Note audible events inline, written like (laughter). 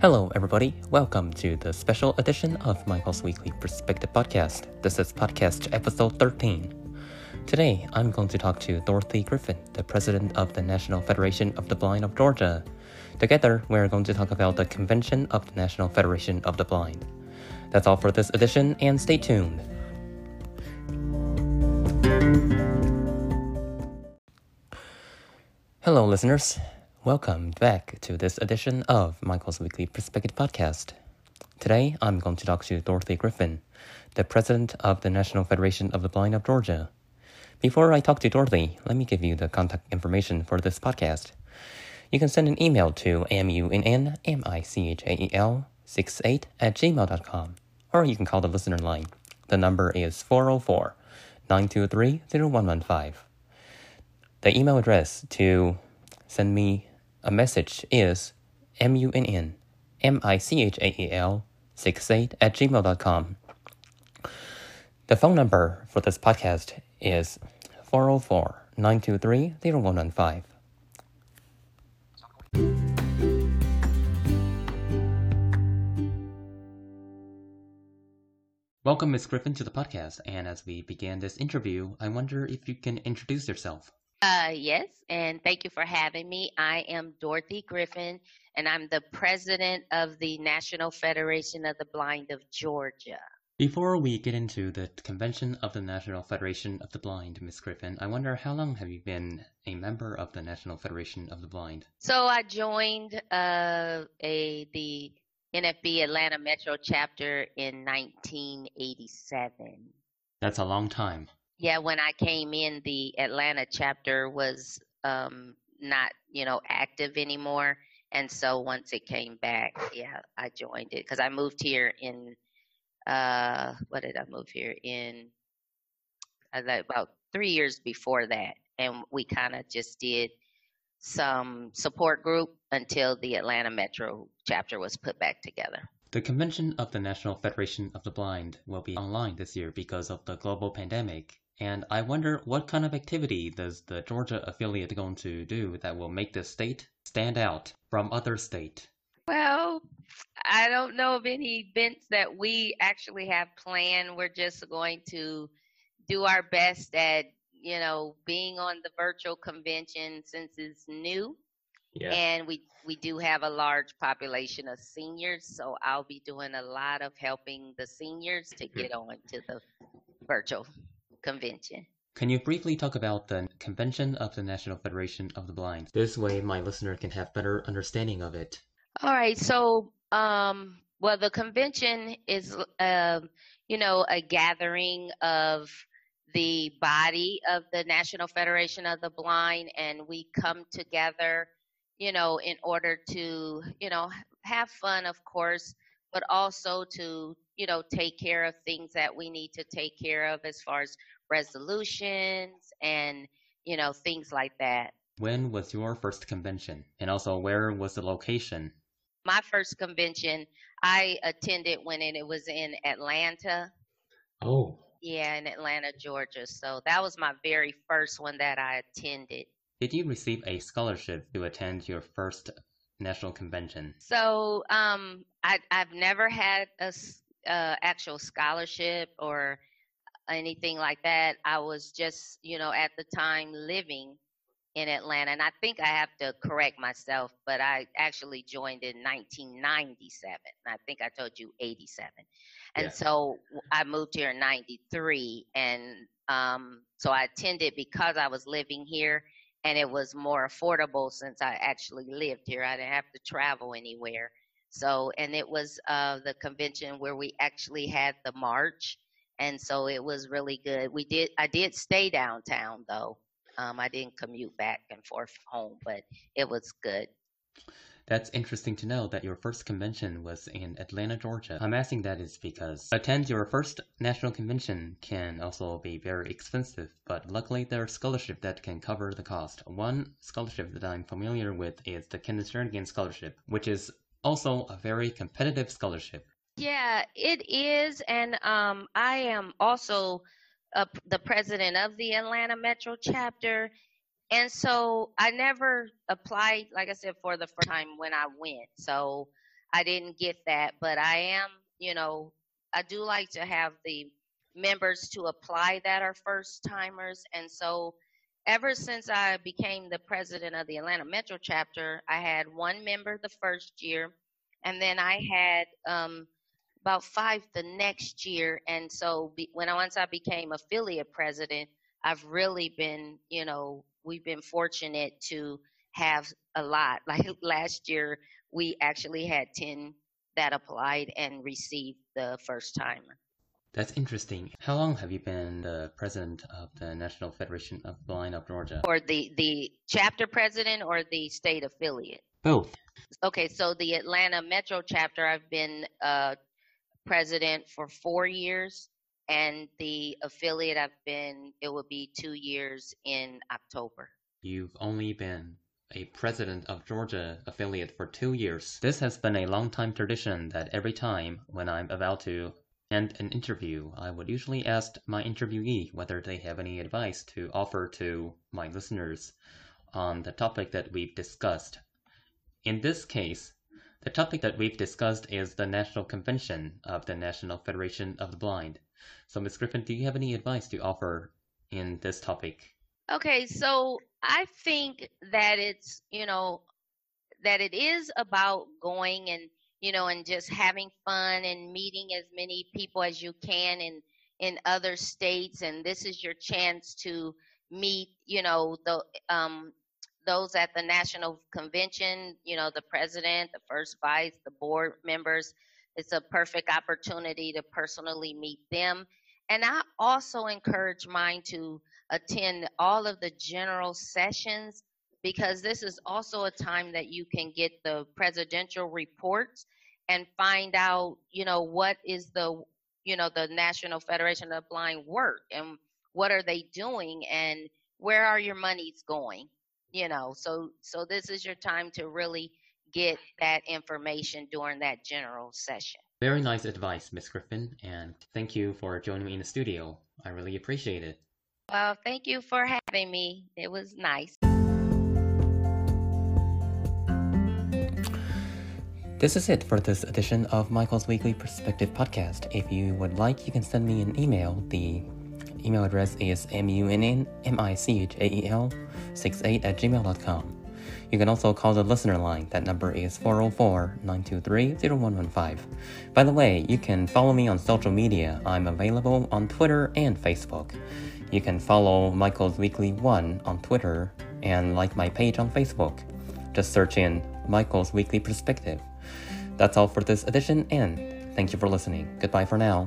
Hello, everybody. Welcome to the special edition of Michael's Weekly Perspective Podcast. This is podcast episode 13. Today, I'm going to talk to Dorothy Griffin, the president of the National Federation of the Blind of Georgia. Together, we're going to talk about the convention of the National Federation of the Blind. That's all for this edition, and stay tuned. Hello, listeners. Welcome back to this edition of Michael's Weekly Perspective Podcast. Today, I'm going to talk to Dorothy Griffin, the president of the National Federation of the Blind of Georgia. Before I talk to Dorothy, let me give you the contact information for this podcast. You can send an email to munnmichael 68 at gmail.com, or you can call the listener line. The number is 404 923 0115. The email address to send me a message is munn m-i-c-h-a-e-l 68 at gmail.com. The phone number for this podcast is 404 923 0115. Welcome, Ms. Griffin, to the podcast. And as we begin this interview, I wonder if you can introduce yourself. Uh, yes, and thank you for having me. I am Dorothy Griffin, and I'm the president of the National Federation of the Blind of Georgia. Before we get into the convention of the National Federation of the Blind, Ms. Griffin, I wonder how long have you been a member of the National Federation of the Blind? So I joined uh, a the NFB Atlanta Metro chapter in 1987. That's a long time. Yeah, when I came in, the Atlanta chapter was um, not, you know, active anymore. And so once it came back, yeah, I joined it because I moved here in, uh, what did I move here in? Uh, about three years before that. And we kind of just did some support group until the Atlanta Metro chapter was put back together. The convention of the National Federation of the Blind will be online this year because of the global pandemic. And I wonder what kind of activity does the Georgia affiliate going to do that will make the state stand out from other state? Well, I don't know of any events that we actually have planned. We're just going to do our best at, you know, being on the virtual convention since it's new. Yeah. And we we do have a large population of seniors, so I'll be doing a lot of helping the seniors to mm-hmm. get on to the virtual convention. Can you briefly talk about the convention of the National Federation of the Blind? This way, my listener can have better understanding of it. All right. So, um, well, the convention is, uh, you know, a gathering of the body of the National Federation of the Blind, and we come together, you know, in order to, you know, have fun, of course, but also to you know take care of things that we need to take care of as far as resolutions and you know things like that. When was your first convention? And also where was the location? My first convention i attended when it was in atlanta. Oh. Yeah in atlanta georgia. So that was my very first one that i attended. Did you receive a scholarship to attend your first national convention? So um, I, have never had a uh, actual scholarship or anything like that. I was just, you know, at the time living in Atlanta. And I think I have to correct myself, but I actually joined in 1997. I think I told you 87. And yeah. so I moved here in 93. And um, so I attended because I was living here and it was more affordable since I actually lived here. I didn't have to travel anywhere. So, and it was uh, the convention where we actually had the march, and so it was really good. We did, I did stay downtown though. Um, I didn't commute back and forth home, but it was good. That's interesting to know that your first convention was in Atlanta, Georgia. I'm asking that is because attend your first national convention can also be very expensive, but luckily there's scholarships that can cover the cost. One scholarship that I'm familiar with is the Kenneth Jernigan Scholarship, which is also a very competitive scholarship. Yeah, it is, and um, I am also the president of the Atlanta Metro chapter, and so I never applied, like I said, for the first time when I went. So I didn't get that, but I am, you know, I do like to have the members to apply that are first timers. And so ever since I became the president of the Atlanta Metro chapter, I had one member the first year, and then I had um, about five the next year. And so be, when I, once I became affiliate president, I've really been, you know, we've been fortunate to have a lot. (laughs) Like last year, we actually had 10 that applied and received the first timer. That's interesting. How long have you been the president of the National Federation of Blind of Georgia? Or the, the chapter president or the state affiliate? Both. Okay, so the Atlanta Metro chapter, I've been uh, president for four years, and the affiliate, I've been, it will be two years in October. You've only been a president of Georgia affiliate for two years. This has been a long time tradition that every time when I'm about to end an interview, I would usually ask my interviewee whether they have any advice to offer to my listeners on the topic that we've discussed. In this case, the topic that we've discussed is the National Convention of the National Federation of the Blind. So, Ms. Griffin, do you have any advice to offer in this topic? Okay, so I think that it's, you know, that it is about going and you know, and just having fun and meeting as many people as you can in in other states. And this is your chance to meet, you know, the um, those at the national convention. You know, the president, the first vice, the board members. It's a perfect opportunity to personally meet them. And I also encourage mine to attend all of the general sessions because this is also a time that you can get the presidential reports and find out, you know, what is the, you know, the National Federation of Blind work and what are they doing and where are your monies going? You know, so so this is your time to really get that information during that general session. Very nice advice, Miss Griffin, and thank you for joining me in the studio. I really appreciate it. Well, thank you for having me. It was nice. This is it for this edition of Michael's Weekly Perspective Podcast. If you would like, you can send me an email. The email address is munnmichael68 at gmail.com. You can also call the listener line. That number is 404 923 0115. By the way, you can follow me on social media. I'm available on Twitter and Facebook. You can follow Michael's Weekly 1 on Twitter and like my page on Facebook. Just search in Michael's Weekly Perspective. That's all for this edition, and thank you for listening. Goodbye for now.